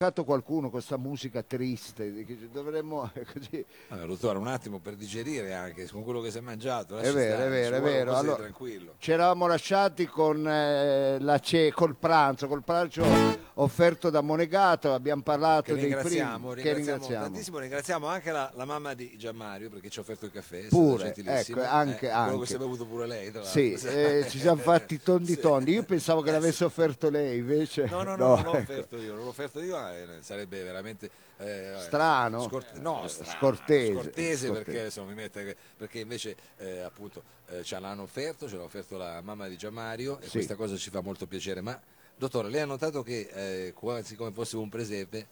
mancato qualcuno con questa musica triste, dovremmo così. Allora, dottore, un attimo per digerire anche con quello che si è mangiato. È vero, stare, è vero, è vero. Allora, tranquillo. ci eravamo lasciati con eh, la ce- col pranzo, col pranzo offerto da Monegato, abbiamo parlato Che dei ringraziamo, primi che ringraziamo ringraziamo. tantissimo, ringraziamo anche la, la mamma di Gianmario perché ci ha offerto il caffè. Pure, ecco, anche- Eh, anche. Quello che si è bevuto pure lei, Sì, eh, ci siamo fatti tondi tondi. Io pensavo che l'avesse offerto lei, invece. No, no, no, non l'ho ecco. offerto io, non l'ho offerto io, eh, sarebbe veramente eh, Strano? scort- no, Eh, strano, scortese. scortese Scortese. perché insomma, mette, perché invece eh, appunto eh, ce l'hanno offerto, ce l'ha offerto la mamma di Gianmario e Sì. questa cosa ci fa molto piacere. Ma dottore, lei ha notato che eh, quasi come fosse un presepe,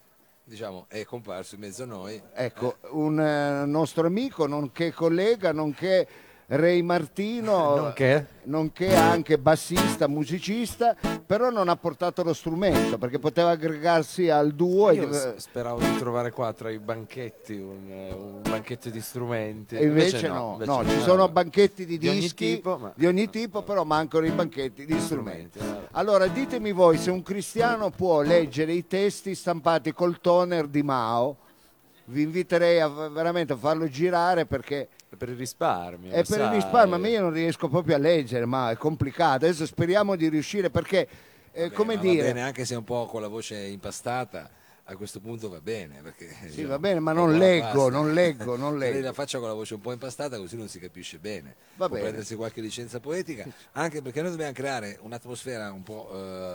diciamo, è comparso in mezzo a noi. Ecco, un eh, nostro amico, nonché collega, nonché Ray Martino, Nonché? nonché anche bassista, musicista, però non ha portato lo strumento perché poteva aggregarsi al duo Io e, speravo di trovare qua tra i banchetti un, un banchetto di strumenti. e invece, no, invece no, ci no. sono banchetti di, Di ogni dischi tipo, ma- di ogni tipo, però mancano i banchetti di strumenti. Allora, ditemi voi se un cristiano può leggere i testi stampati col toner di Mao. Vi inviterei a, veramente a farlo girare perché Per il risparmio. è per il sai. risparmio, ma io non riesco proprio a leggere, ma è complicato. Adesso speriamo di riuscire perché, eh, Vabbè, come dire, Va bene, anche se un po' con la voce impastata, a questo punto va bene. Perché, sì, diciamo, va bene, ma non leggo, non leggo, non lei la leggo. faccia con la voce un po' impastata così non si capisce bene. Va Può bene. prendersi qualche licenza poetica, anche perché noi dobbiamo creare un'atmosfera un po'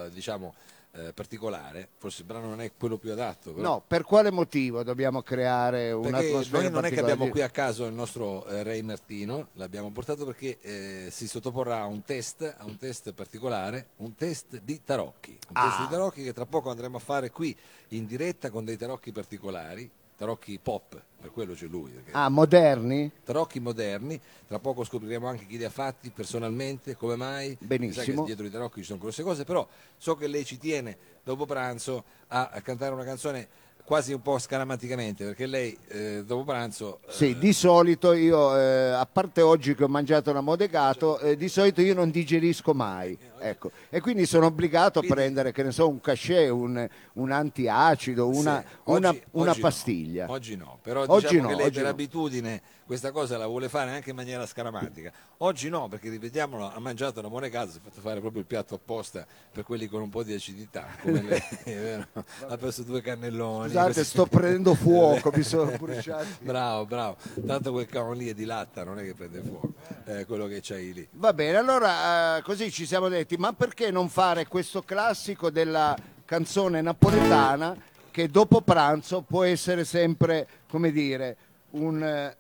eh, diciamo eh, particolare. Forse il brano non è quello più adatto. Però, No, per quale motivo dobbiamo creare un'atmosfera noi non è che abbiamo qui a caso il nostro eh, Ray Martino, l'abbiamo portato perché eh, si sottoporrà a un test, a un test particolare, un test di tarocchi. Un test Ah. di tarocchi che tra poco andremo a fare qui in diretta con dei tarocchi particolari, tarocchi pop, per quello c'è lui. Ah, moderni? tarocchi moderni, tra poco scopriremo anche chi li ha fatti personalmente, come mai. Benissimo. Dietro i tarocchi ci sono grosse cose, però so che lei ci tiene dopo pranzo a cantare una canzone quasi un po' scaramanticamente, perché lei eh, dopo pranzo... eh, Sì, di solito io, eh, a parte oggi che ho mangiato una modegato, eh, di solito io non digerisco mai. Ecco. E quindi sono obbligato a prendere, che ne so, un cachet, un, un antiacido, una, sì, una- oggi- una oggi no, pastiglia. oggi no, però Oggi diciamo no, che lei per no. abitudine questa cosa la vuole fare anche in maniera scaramantica. Oggi no, perché ripetiamolo, ha mangiato una monegato, si è fatto fare proprio il piatto apposta per quelli con un po' di acidità, come lei, vero? ha perso due cannelloni. Scusate, così. sto prendendo fuoco, mi sono bruciato. Bravo, bravo. Tanto quel cavolo lì è di latta, non è che prende fuoco, eh, quello che c'hai lì. Va bene, allora eh, così ci siamo detti, ma perché non fare questo classico della canzone napoletana che dopo pranzo può essere sempre, come dire, un eh,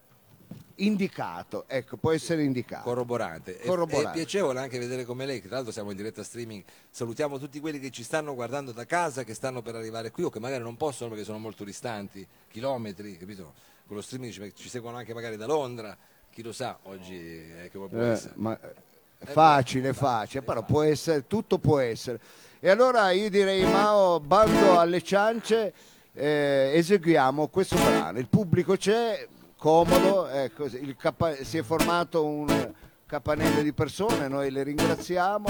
indicato, ecco, può essere indicato. Corroborante. E- Corroborante. È, piacevole anche vedere come lei, che tra l'altro siamo in diretta streaming, salutiamo tutti quelli che ci stanno guardando da casa, che stanno per arrivare qui o che magari non possono perché sono molto distanti, chilometri, capito? Con lo streaming ci, ci seguono anche magari da Londra, chi lo sa, oggi è che può Eh, essere. ma è facile, facile, però può essere, tutto può essere. E allora io direi, Mao, bando alle ciance, eh, eseguiamo questo brano. Il pubblico c'è, comodo, ecco, il capa- si è formato un capannello di persone, noi le ringraziamo,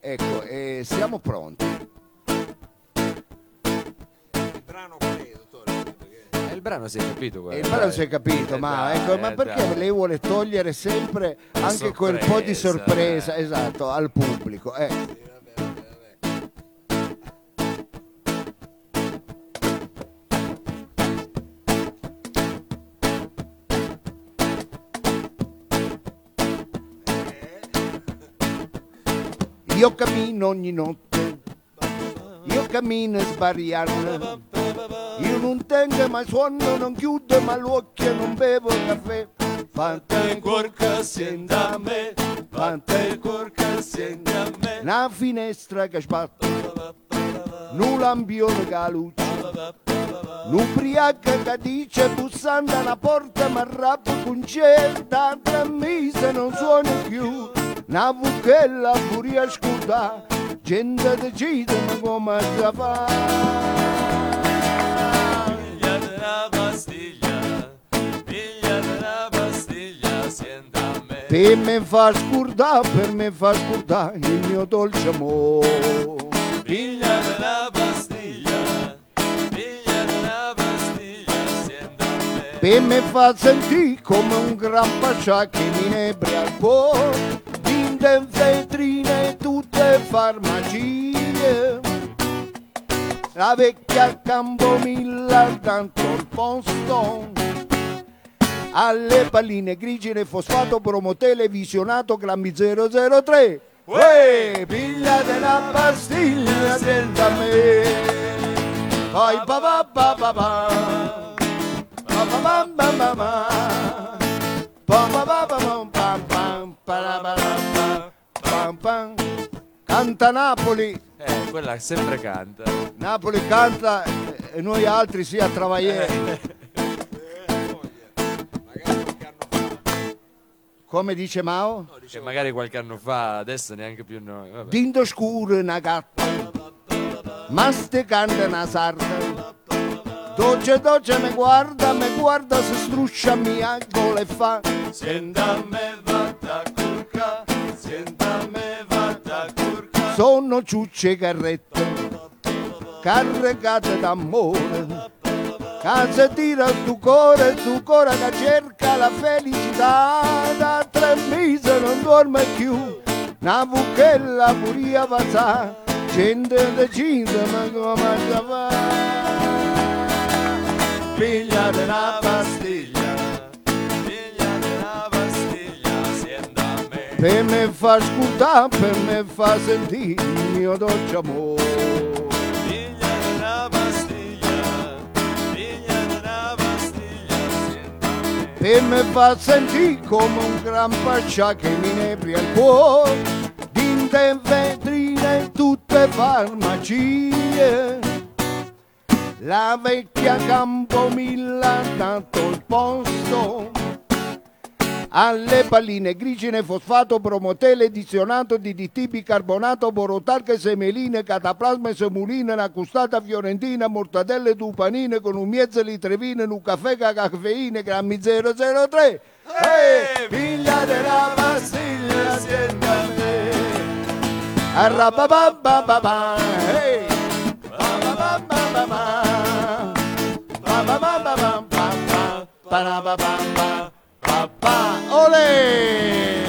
ecco, e siamo pronti. Il brano qual è, dottore? Perché- Eh, il brano si è capito. Guarda, il brano si è capito, Eh, ma, dai, ecco, ma eh, perché dai. lei vuole togliere sempre La anche quel po' di sorpresa, sorpresa, eh. esatto, al pubblico? eh. Io cammino ogni notte, io cammino sbariando, io non tengo mai sonno, non chiudo mai l'occhio, non bevo caffè. Fante il cuor che sente a me, fante il cuor che sente a me. Una finestra che sbatte, un lampione che luce, L'ubriaca che dice bussando alla porta ma rappo con certa tra mesi non suona più una vucchella pure a scordare gente decide ma come si fa Pigliate una pastiglia, pigliate una pastiglia, sienta a me. per me fa scordare per me fa scordare il mio dolce amore. Pigliate una pastiglia, pigliate per me fa sentire come un gran pascià che mi inebria il cuore, tutte vetrine, tutte farmacie. La vecchia Campomilla tanto il posto. Alle palline grigine, fosfato, promotele, visionato, grammi 003. Uè, pigliate la pastiglia senza me. Poi papà, papà, papà. Papà, papà, papà canta Napoli Eh, quella sempre canta. Napoli canta eh, e noi altri sì a travagliare come dice Mao Che magari qualche anno fa, adesso neanche più noi. Vabbè. Dindo scuro una gatta, masticando una sarda. Dolce dolce mi guarda, mi guarda se struscia mia gola e fa. Senta me vada curca, senta me vada curca. Sono ciucce carrette, caricate d'amore. Se tira stu cuore, stu cuore che cerca la felicità. Da tre mesi non dorme più, una buchella puria passà. Gente decisa, ma come fa? Pigliate una pastiglia, pigliate una pastiglia, senta me. Per me fa ascoltare, per me fa sentire il mio dolce amore. Pigliate una pastiglia, pigliate una pastiglia, senta me. Per me fa sentire come un gran pascià che mi inebria il cuore. Dinte in vetrine tutte farmacie. La vecchia Campomilla ha dato il posto. Alle palline grigine fosfato promotele edizionato di DT bicarbonato borotalche semeline cataplasma e semuline una custata fiorentina mortadelle tupanine con un mezzo litrevine un caffè ca caffeine grammi 003 Ehi, figlia della pastiglia siente a me. Arrabababababa, ehi Ba-ba-ba-ba-ba. Pa-pa. Olè!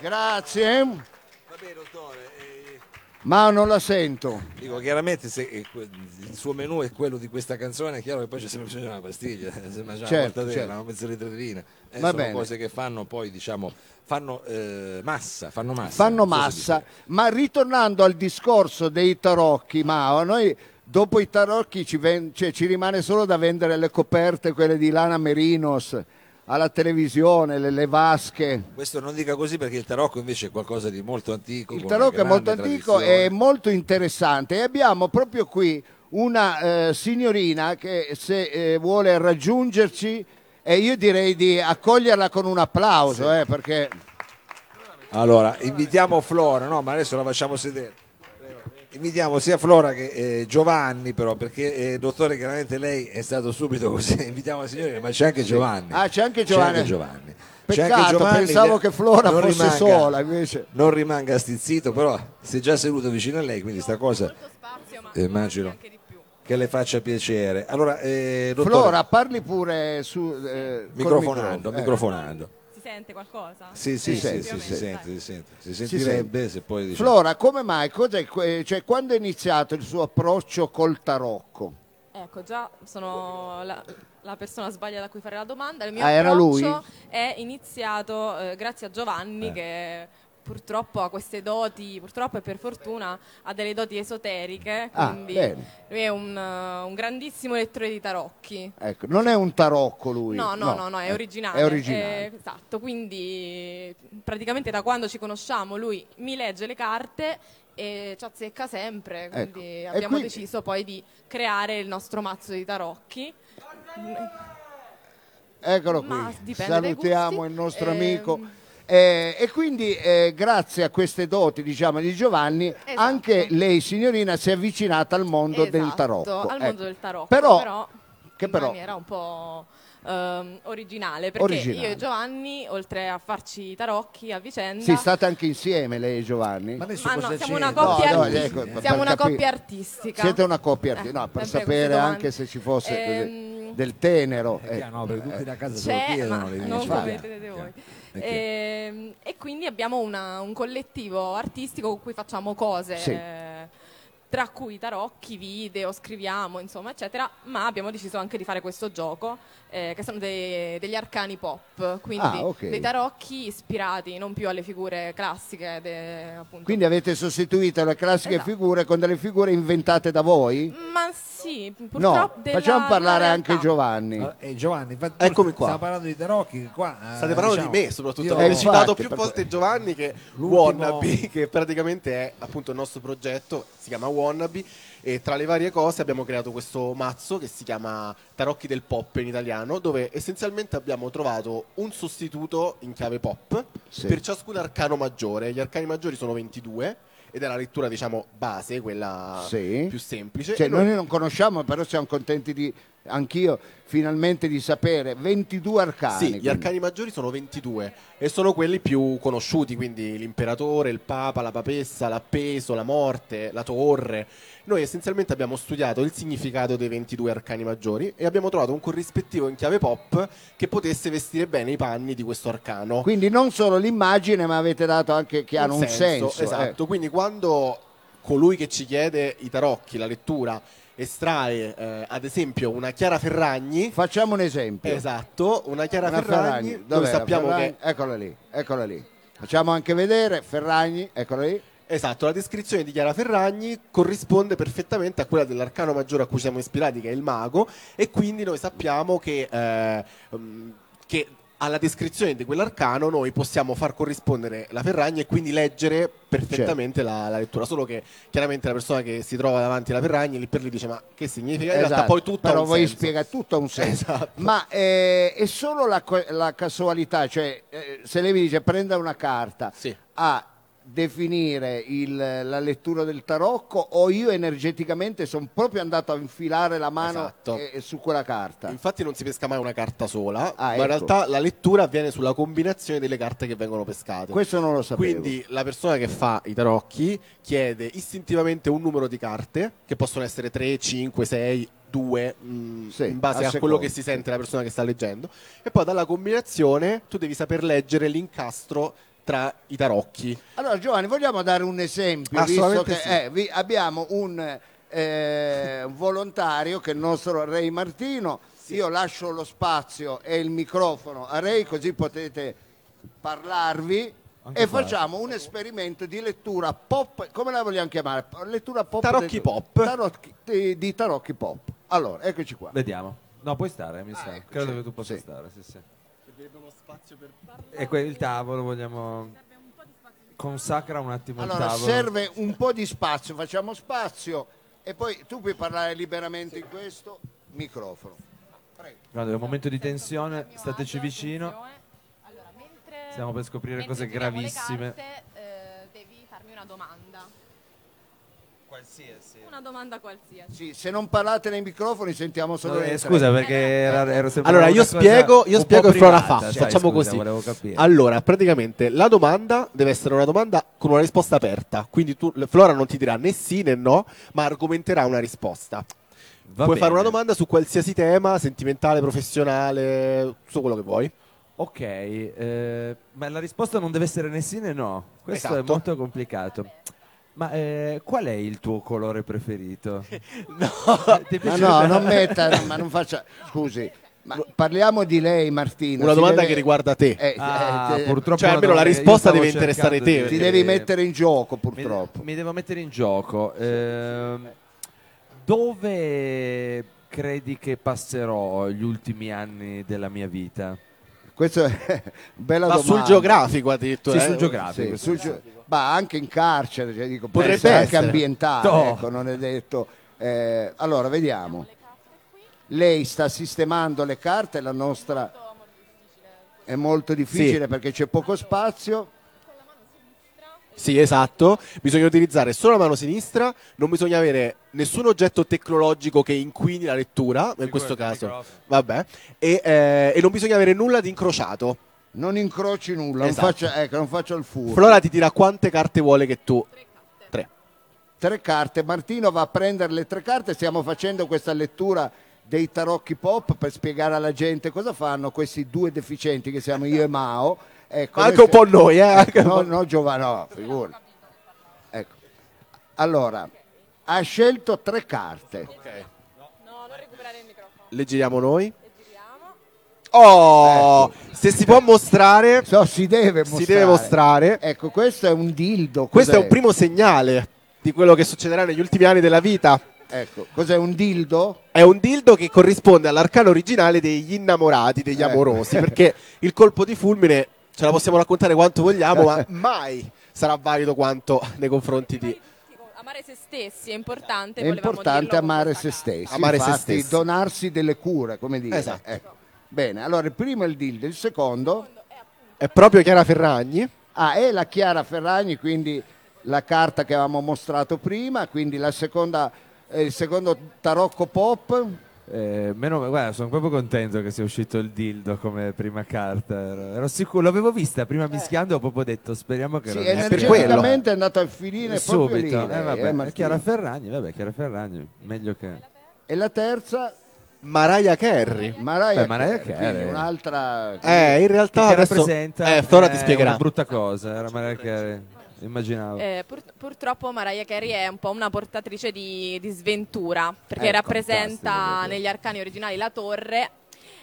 Grazie. Vabbè, dottore, eh, Ma non la sento. dico chiaramente se eh, que- il suo menù è quello di questa canzone, è chiaro che poi c'è sempre bisogno di una pastiglia, se mangiamo Certo, una mortadella, certo. una mezza litrina. Eh, Va sono bene. cose che fanno poi, diciamo, fanno eh, massa, fanno massa. Fanno non so se massa. Ma ritornando al discorso dei tarocchi, Mao, noi dopo i tarocchi ci, ven- cioè, ci rimane solo da vendere le coperte, quelle di lana merinos, alla televisione, le, le vasche. Questo non dica così perché il tarocco invece è qualcosa di molto antico. Il tarocco è molto antico e molto interessante e abbiamo proprio qui una eh, signorina che se eh, vuole raggiungerci e io direi di accoglierla con un applauso eh, perché Allora, invitiamo Flora, no, ma adesso la facciamo sedere. Invitiamo sia Flora che eh, Giovanni, però, perché eh, dottore, chiaramente lei è stato subito così. Invitiamo la signorina, ma c'è anche Giovanni. Ah, c'è anche Giovanni. anche Giovanni. C'è anche peccato Giovanni, pensavo che Flora non fosse rimanga- sola invece Non rimanga stizzito, però si è già seduto vicino a lei, quindi sta cosa eh, immagino che le faccia piacere. Allora, eh, dottore, Flora parli pure su eh, microfonando, eh. microfonando. Si sente qualcosa? Sì, sì, Si sì, sente, sì, si si sente. si sente. Si Si sentirebbe se poi diciamo. Flora come mai cos'è que- cioè, quando è iniziato il suo approccio col tarocco Ecco, già sono la, la persona sbagliata a cui fare la domanda. Il mio Ah, era approccio lui? è iniziato eh, grazie a Giovanni Eh. che purtroppo ha queste doti, purtroppo e per fortuna ha delle doti esoteriche, Ah, quindi bene. lui è un, eh, un grandissimo lettore di tarocchi. ecco non è un tarocco lui No, no, no, no, è eh, originale. è originale Eh, esatto, quindi praticamente da quando ci conosciamo lui mi legge le carte e ci azzecca sempre, quindi Ecco. E abbiamo quindi- deciso poi di creare il nostro mazzo di tarocchi. Eccolo qui, Ma dipende dai salutiamo gusti. il nostro Ehm, amico. Eh, e quindi eh, grazie a queste doti diciamo, di Giovanni Esatto. anche lei signorina si è avvicinata al mondo del Esatto, tarocco. al Ecco. mondo del tarocco, Però, però, che in però maniera un po' ehm, originale, perché Originale. io e Giovanni, oltre a farci i tarocchi a vicenda, sì, state anche insieme lei e Giovanni? Ma adesso Ma no, siamo una coppia, No, no, artistica. ecco, siamo una coppia artistica. Siete una coppia artistica, Eh, no, per sempre sapere anche se ci fosse così. Ehm, del tenero. Eh, eh. no, perché tutti da casa se lo C'è, chiedono. ma non come vedete voi. È chiaro. Ehm, E, quindi abbiamo una- un collettivo artistico con cui facciamo cose. Sì. Eh, tra cui tarocchi, video, scriviamo, insomma, eccetera, ma abbiamo deciso anche di fare questo gioco, eh, che sono dei- degli arcani pop, quindi Ah, ok. dei tarocchi ispirati non più alle figure classiche, de- appunto. Quindi avete sostituito le classiche Esatto. figure con delle figure inventate da voi? Ma sì, No, purtroppo della- facciamo parlare della anche realtà. Giovanni. Ah, eh, Giovanni, infatti, Eccomi qua. Stiamo parlando di Tarocchi qua. eh, State parlando diciamo, di me soprattutto, io- Eh, avete citato più per- volte Giovanni che L'ultimo- Wannabe, che praticamente è appunto il nostro progetto, si chiama Wannabe e tra le varie cose abbiamo creato questo mazzo che si chiama Tarocchi del Pop in italiano, dove essenzialmente abbiamo trovato un sostituto in chiave pop Sì. per ciascun arcano maggiore. Gli arcani maggiori sono 22 ed è la lettura diciamo base, quella Sì. più semplice. Cioè, noi- noi non conosciamo, però siamo contenti di, anch'io, finalmente di sapere. 22 arcani. Sì, gli arcani maggiori sono 22 e sono quelli più conosciuti, quindi l'imperatore, il papa, la papessa, l'appeso, la morte, la torre. Noi essenzialmente abbiamo studiato il significato dei 22 arcani maggiori e abbiamo trovato un corrispettivo in chiave pop che potesse vestire bene i panni di questo arcano. Quindi non solo l'immagine, ma avete dato anche che hanno un senso. eh. Esatto, quindi quando colui che ci chiede i tarocchi, la lettura, estrae eh, ad esempio una Chiara Ferragni, Facciamo un esempio. esatto, una Chiara Una Ferragni, dove la sappiamo Ferragni? che Eccola lì, eccola lì. Facciamo anche vedere Ferragni, eccola lì. Esatto, la descrizione di Chiara Ferragni corrisponde perfettamente a quella dell'arcano maggiore a cui siamo ispirati, che è il mago, e quindi noi sappiamo che, eh, che alla descrizione di quell'arcano noi possiamo far corrispondere la Ferragni e quindi leggere perfettamente Certo. la, la lettura. Solo che chiaramente la persona che si trova davanti alla Ferragni lì per lì dice: Ma che significa? In realtà Esatto, poi tutto però voi senso. spiega tutto ha un senso. Esatto. Ma eh, è solo la, la casualità, cioè eh, se lei mi dice prenda una carta Sì. a definire il- la lettura del tarocco o io energeticamente sono proprio andato a infilare la mano Esatto. eh, su quella carta. Infatti non si pesca mai una carta sola, Ah, ma in ecco. realtà la lettura avviene sulla combinazione delle carte che vengono pescate. Questo non lo sapevo. Quindi la persona che fa i tarocchi chiede istintivamente un numero di carte, che possono essere 3, 5, 6, 2, mm, Sì, in base a seconda, quello che si sente la persona che sta leggendo. E poi dalla combinazione tu devi saper leggere l'incastro tra i tarocchi. Allora Giovanni, vogliamo dare un esempio, visto che sì. eh, vi- abbiamo un eh, volontario che è il nostro Ray Martino, io lascio lo spazio e il microfono a Ray così potete parlarvi e facciamo un esperimento di lettura pop, come la vogliamo chiamare? Lettura pop Tarocchi del- pop. tarocchi- di, di tarocchi pop. Allora, eccoci qua. Vediamo. No, puoi stare, mi sa. ecco, Credo sì, che tu possa sì. stare, sì, sì. E que- il tavolo vogliamo... Consacra un attimo il Allora, tavolo. serve un po' di spazio, facciamo spazio e poi tu puoi parlare liberamente in questo microfono. Guarda, è un momento di tensione, stateci vicino. Allora, Stiamo per scoprire cose gravissime. carte, eh, devi farmi una domanda. Qualsiasi. Una domanda qualsiasi. Sì, se non parlate nei microfoni sentiamo solo No, le eh, scusa perché era, ero sempre Allora, io spiego, io spiego e Flora fa. Cioè, Facciamo scusa, così. Allora, praticamente la domanda deve essere una domanda con una risposta aperta. Quindi tu, Flora non ti dirà né sì né no, ma argomenterà una risposta. Va Puoi fare bene. una domanda su qualsiasi tema, sentimentale, professionale, su quello che vuoi. Ok, eh, ma la risposta non deve essere né sì né no. Questo è Esatto. molto complicato. Ma eh, qual è il tuo colore preferito? No, Ti piace- no, non metta, ma non faccia... Scusi, ma parliamo di lei Martina. una domanda deve- che riguarda te. eh, Ah, eh, purtroppo Cioè, almeno la domanda che io risposta stavo deve interessare cercando te. di- Ti devi mettere in gioco Mi, purtroppo. mi devo mettere in gioco. Ehm, dove credi che passerò gli ultimi anni della mia vita? Questa è bella Ma domanda. sul geografico addirittura. Sì, eh? sul geografico. Sì, sul gio- ma anche in carcere, cioè, dico, Potrebbe anche ambientale, No. ecco, non è detto. Eh, allora, vediamo. Lei sta sistemando le carte, la nostra è molto difficile Sì. perché c'è poco spazio. Sì, esatto. Bisogna utilizzare solo la mano sinistra, non bisogna avere nessun oggetto tecnologico che inquini la lettura, in questo caso. Vabbè. E, eh, e non bisogna avere nulla di incrociato. Non incroci nulla, Esatto. non, faccia, ecco, non faccio il furbo. Flora ti dirà quante carte vuole che tu. Tre. tre carte, Martino va a prendere le tre carte, stiamo facendo questa lettura dei tarocchi pop per spiegare alla gente cosa fanno questi due deficienti che siamo io e Mao. Ecco, Anche noi un po' noi, eh, anche No, no, Giovanni, no, figuri. Ecco. Allora, ha scelto tre carte. No, non recuperare il microfono. Le giriamo noi. Le giriamo. Oh, se si può mostrare, So, si deve mostrare. si deve mostrare. Ecco, questo è un dildo. Questo è cos'è? un primo segnale di quello che succederà negli ultimi anni della vita. Ecco, cos'è un dildo? È un dildo che corrisponde all'arcano originale degli innamorati, degli Ecco. amorosi, perché il colpo di fulmine ce la possiamo raccontare quanto vogliamo, ma mai sarà valido quanto nei confronti di... Amare se stessi è importante. È importante amare se stessi. Amare se infatti, stessi. donarsi delle cure, come dire. Esatto. Ecco. Bene, allora il primo è il dildo, il secondo È proprio Chiara Ferragni. ah, è la Chiara Ferragni, quindi la carta che avevamo mostrato prima, quindi la seconda, eh, il secondo tarocco pop. Eh, meno- guarda, sono proprio contento che sia uscito il dildo come prima carta. Ero, ero sicuro, l'avevo vista prima mischiando, ho proprio detto speriamo che Sì, non per energeticamente è andato a finire proprio lì. subito. lei, Eh, eh, vabbè, Martino. Chiara Ferragni, vabbè, Chiara Ferragni, meglio che E la terza, Mariah Carey. Mariah, Beh, Mariah Carey, un'altra... Eh, in realtà che adesso... rappresenta Eh, Flora ti eh, spiegherà. una brutta cosa, era Mariah Carey. Immaginavo. Eh, pur- purtroppo Mariah Carey è un po' una portatrice di, di sventura perché Ecco, rappresenta negli arcani originali la torre.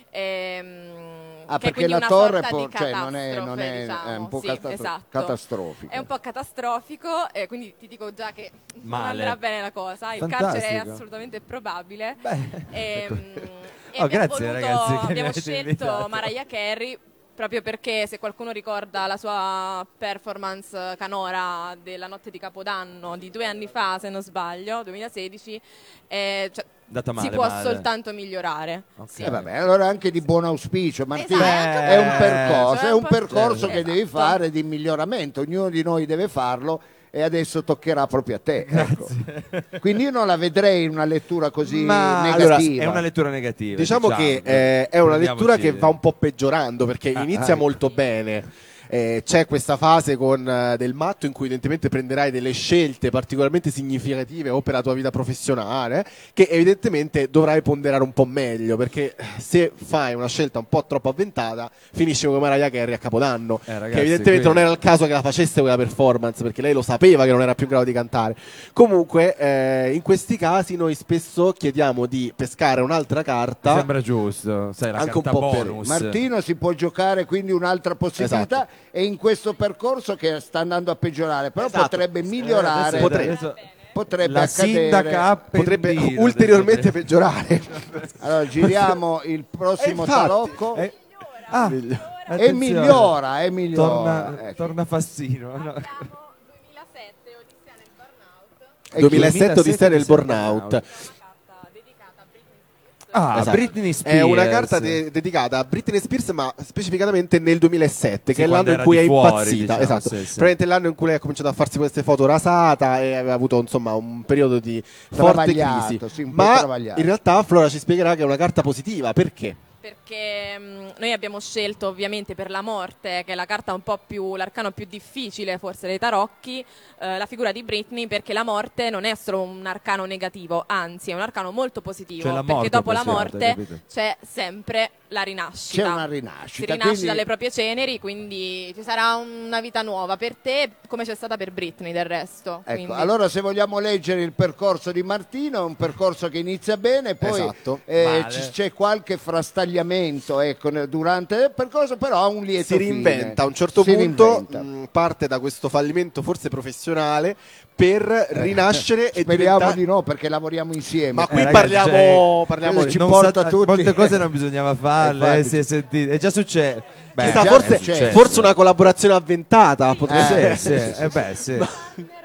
ehm, Ah, che è perché quindi la una torre di cioè, non è- non catastrofe, è- diciamo. è un po' Sì, catastro- esatto. catastrofico. È un po' catastrofico, e quindi ti dico già che non Male. andrà bene la cosa. Il Fantastico. carcere è assolutamente probabile. Beh, Ehm, e Oh, abbiamo grazie, voluto- ragazzi, abbiamo scelto invitato. Mariah Carey proprio perché se qualcuno ricorda la sua performance canora della notte di Capodanno di due anni fa, se non sbaglio, 2016, eh, cioè, male, si può male. soltanto migliorare. Ok. Sì. E vabbè, allora anche di buon auspicio, Martino. Esatto, è un Eh, percorso, cioè, è un po' percorso certo. che devi Esatto. fare di miglioramento, ognuno di noi deve farlo e adesso toccherà proprio a te. ecco. Quindi io non la vedrei in una lettura così Ma negativa. allora, è una lettura negativa. Diciamo che eh, è una lettura che va un po' peggiorando perché Ah, inizia ah, molto bene. Eh, c'è questa fase con eh, del matto in cui evidentemente prenderai delle scelte particolarmente significative o per la tua vita professionale che evidentemente dovrai ponderare un po' meglio perché eh, se fai una scelta un po' troppo avventata finisci come Mariah Carey a Capodanno Eh, ragazzi, che evidentemente qui- non era il caso che la facesse quella performance perché lei lo sapeva che non era più in grado di cantare comunque eh, in questi casi noi spesso chiediamo di pescare un'altra Mi carta sembra giusto, sai, la Anche un po' per- bonus. Martino si può giocare quindi un'altra possibilità Esatto. E in questo percorso che sta andando a peggiorare, però Esatto. potrebbe migliorare, Eh, adesso- Potrebbe. adesso- potrebbe la accadere. sindaca ha potrebbe pentito, ulteriormente adesso- peggiorare Allora giriamo il prossimo E infatti, tarocco Eh, ah, e attenzione. migliora, e migliora. Torna, ecco. torna Fassino. no? Abbiamo 2007 Odissea nel burnout, E 2007 Odissea nel 2007 burnout una carta dedicata a Britney Spears. Ah, Esatto. Britney Spears. è una carta de- dedicata a Britney Spears ma specificatamente nel 2007 che è l'anno in cui è fuori, impazzita diciamo, esatto sì, sì. probabilmente l'anno in cui lei ha cominciato a farsi queste foto rasata e aveva avuto insomma un periodo di forte crisi sì, ma in realtà Flora ci spiegherà che è una carta positiva perché? Perché mh, noi abbiamo scelto ovviamente per la morte, che è la carta un po' più, l'arcano più difficile forse dei tarocchi, eh, la figura di Britney, perché la morte non è solo un arcano negativo, anzi è un arcano molto positivo, Cioè perché dopo la morte capito? c'è sempre la rinascita. C'è una Si rinascita. rinasce quindi- dalle proprie ceneri, quindi ci sarà una vita nuova per te, come c'è stata per Britney del resto. Ecco, quindi- allora se vogliamo leggere il percorso di Martino, è un percorso che inizia bene, poi Esatto. eh, ci- c'è qualche frastagliamento ecco, nel- durante il percorso, però ha un lieto si reinventa fine. a un certo Si punto mh, parte da questo fallimento forse professionale per rinascere e Speriamo diventare di no, perché lavoriamo insieme. ma qui Eh, ragazzi, parliamo, cioè, parliamo ci porta sa- tutti- Molte cose non bisognava farle, Infatti. eh, si è sentito. È già successo. Beh, Chissà, già forse, è successo. forse una collaborazione avventata potrebbe Eh, Sì, sì, eh beh, sì.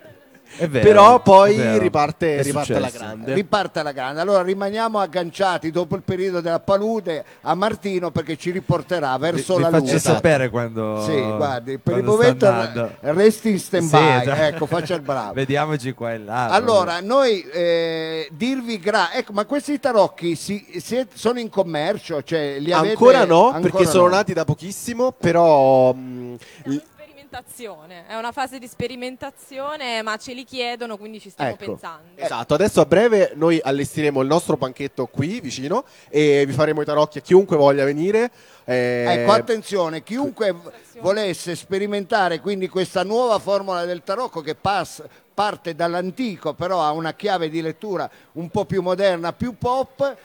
vero, però poi è vero. riparte, È riparte alla grande Riparte alla grande. Allora rimaniamo agganciati dopo il periodo della palude a Martino perché ci riporterà Vi, verso vi la faccio luce. sapere quando. Sì, guardi, per il momento resti in stand by, Sì, esatto. ecco, faccia il bravo. Vediamoci qua e là. Allora, noi eh, dirvi gra- ecco, ma questi tarocchi si- si- sono in commercio? Cioè, li avete- ancora no ancora perché sono no. nati da pochissimo però mh, l- Stiamo sperimentazione, è una fase di sperimentazione, ma ce li chiedono, quindi ci stiamo Ecco. pensando. Esatto, adesso a breve noi allestiremo il nostro banchetto qui vicino e vi faremo i tarocchi a chiunque voglia venire. Eh, Ecco, attenzione, chiunque v- volesse sperimentare quindi questa nuova formula del tarocco che pass- parte dall'antico, però ha una chiave di lettura un po' più moderna, più pop,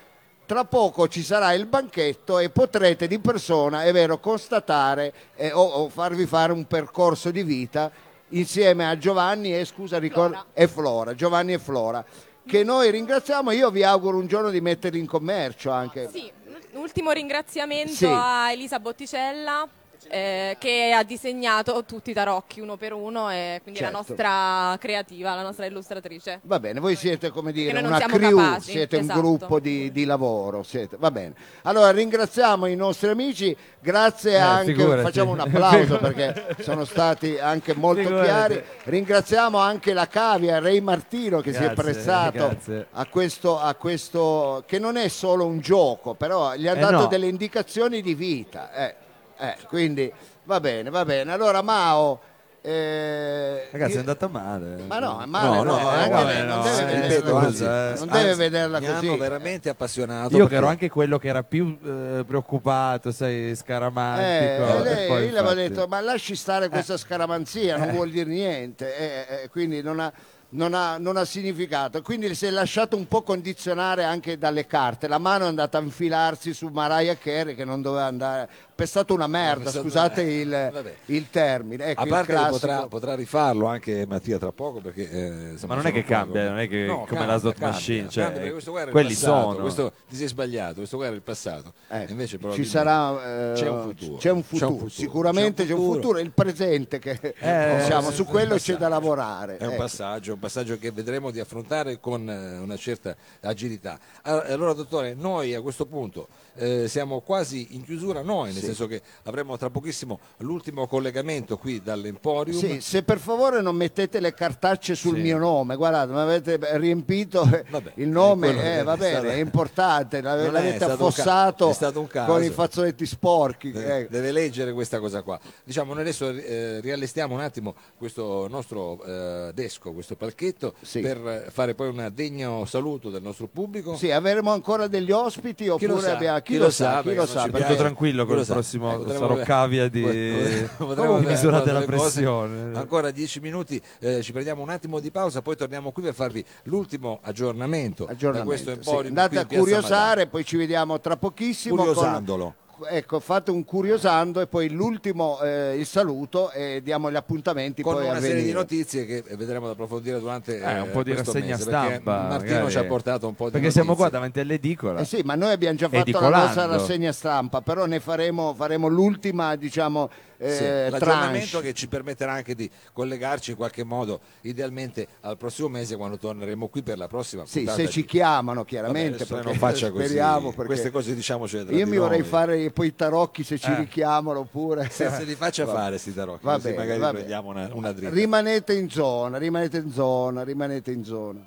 tra poco ci sarà il banchetto e potrete di persona, è vero, constatare eh, o, o farvi fare un percorso di vita insieme a Giovanni e scusa, ricordo, Flora. e Flora, Giovanni e Flora. Che noi ringraziamo, io vi auguro un giorno di metterli in commercio anche. Sì, ultimo ringraziamento Sì. a Elisa Botticella eh, che ha disegnato tutti i tarocchi uno per uno e quindi Certo. la nostra creativa, la nostra illustratrice. Va bene, voi siete come dire una crew, capaci, siete un esatto. gruppo di, di lavoro, siete- va bene. Allora ringraziamo i nostri amici, grazie Eh, anche, figurati. facciamo un applauso perché sono stati anche molto Figurati. chiari. Ringraziamo anche la Cavia, Ray Martino che si è Grazie, prestato grazie. a questo, a questo, che non è solo un gioco, però gli ha Eh, dato no. delle indicazioni di vita. eh, eh, quindi va bene, va bene. Allora Mao... eh, Ragazzi, io- è andata male. ma no, è male, no, No, no, anche no, lei no, non deve eh, vederla ripeto, così. anzi, non anzi, deve vederla mi così. hanno veramente appassionato. Io che perché- ero anche quello che era più eh, preoccupato, sai, scaramantico. Eh, e lei, poi io le infatti- detto, ma lasci stare questa scaramanzia, non vuol dire niente, eh, eh, quindi non ha, non, ha, non ha significato. Quindi si è lasciato un po' condizionare anche dalle carte. La mano è andata a infilarsi su Mariah Carey che non doveva andare. È stata una merda, stata- scusate il, il termine. Ecco, a il parte che classico. potrà, potrà rifarlo anche Mattia tra poco perché eh, insomma, Ma non è che cambia, poco- non è che No, come cambia, la slot cambia, machine, cambia, cioè, questo qua era quelli passato, sono. questo ti sei sbagliato questo qua era il passato Ecco, invece ci probabilmente sarà eh, c'è un futuro c'è un futuro, sicuramente c'è un futuro, il presente che Eh, diciamo, sì, su sì, quello un c'è da lavorare. È un ecco. passaggio, un passaggio che vedremo di affrontare con eh, una certa agilità. Allora, allora, dottore, noi a questo punto eh, siamo quasi in chiusura, noi, nel senso che avremo tra pochissimo l'ultimo collegamento qui dall'Emporium. Sì, se per favore non mettete le cartacce sul Sì. mio nome, guardate, mi avete riempito eh, Vabbè, il nome, quello eh, è va bene, stato- è importante, l'avete ca- affossato caso. con i fazzoletti sporchi. Deve, eh. deve leggere questa cosa qua. Diciamo, noi adesso eh, riallestiamo un attimo questo nostro eh, desco, questo palchetto, Sì. per eh, fare poi un degno saluto del nostro pubblico. Sì, avremo ancora degli ospiti Chi oppure sa? abbiamo- chi, Chi lo lo sa, sa, chi lo sa, perché- tranquillo Chi con il prossimo Ecco, potremmo sarò avere- cavia di potremmo come avere misura della pressione. Ancora dieci minuti, eh, ci prendiamo un attimo di pausa, poi torniamo qui per farvi l'ultimo aggiornamento, da aggiornamento, questo sì. Emporium. Andate qui a curiosare, poi ci vediamo tra pochissimo. con- Curiosandolo. Ecco, fate un curiosando e poi l'ultimo, eh, il saluto e diamo gli appuntamenti con poi a una serie di notizie che vedremo da approfondire durante Eh, un eh, po' di questo rassegna mese, perché stampa. Martino magari. ci ha portato un po' di Perché siamo qua notizie. davanti all'edicola. Eh sì, ma noi abbiamo già fatto la Edicolando. nostra rassegna stampa, però ne faremo, faremo l'ultima, diciamo, eh, Sì, l'aggiornamento che ci permetterà anche di collegarci in qualche modo idealmente al prossimo mese quando torneremo qui per la prossima Sì, puntata se ci chiamano Vabbè, chiaramente, perché non faccia così. speriamo. Perché queste cose diciamocele io mi vorrei noi. fare poi i tarocchi se ci Eh. richiamano oppure... se, se li faccia Va- fare sti tarocchi va bene, magari va prendiamo una, una dritta Rimanete in zona, rimanete in zona, rimanete in zona.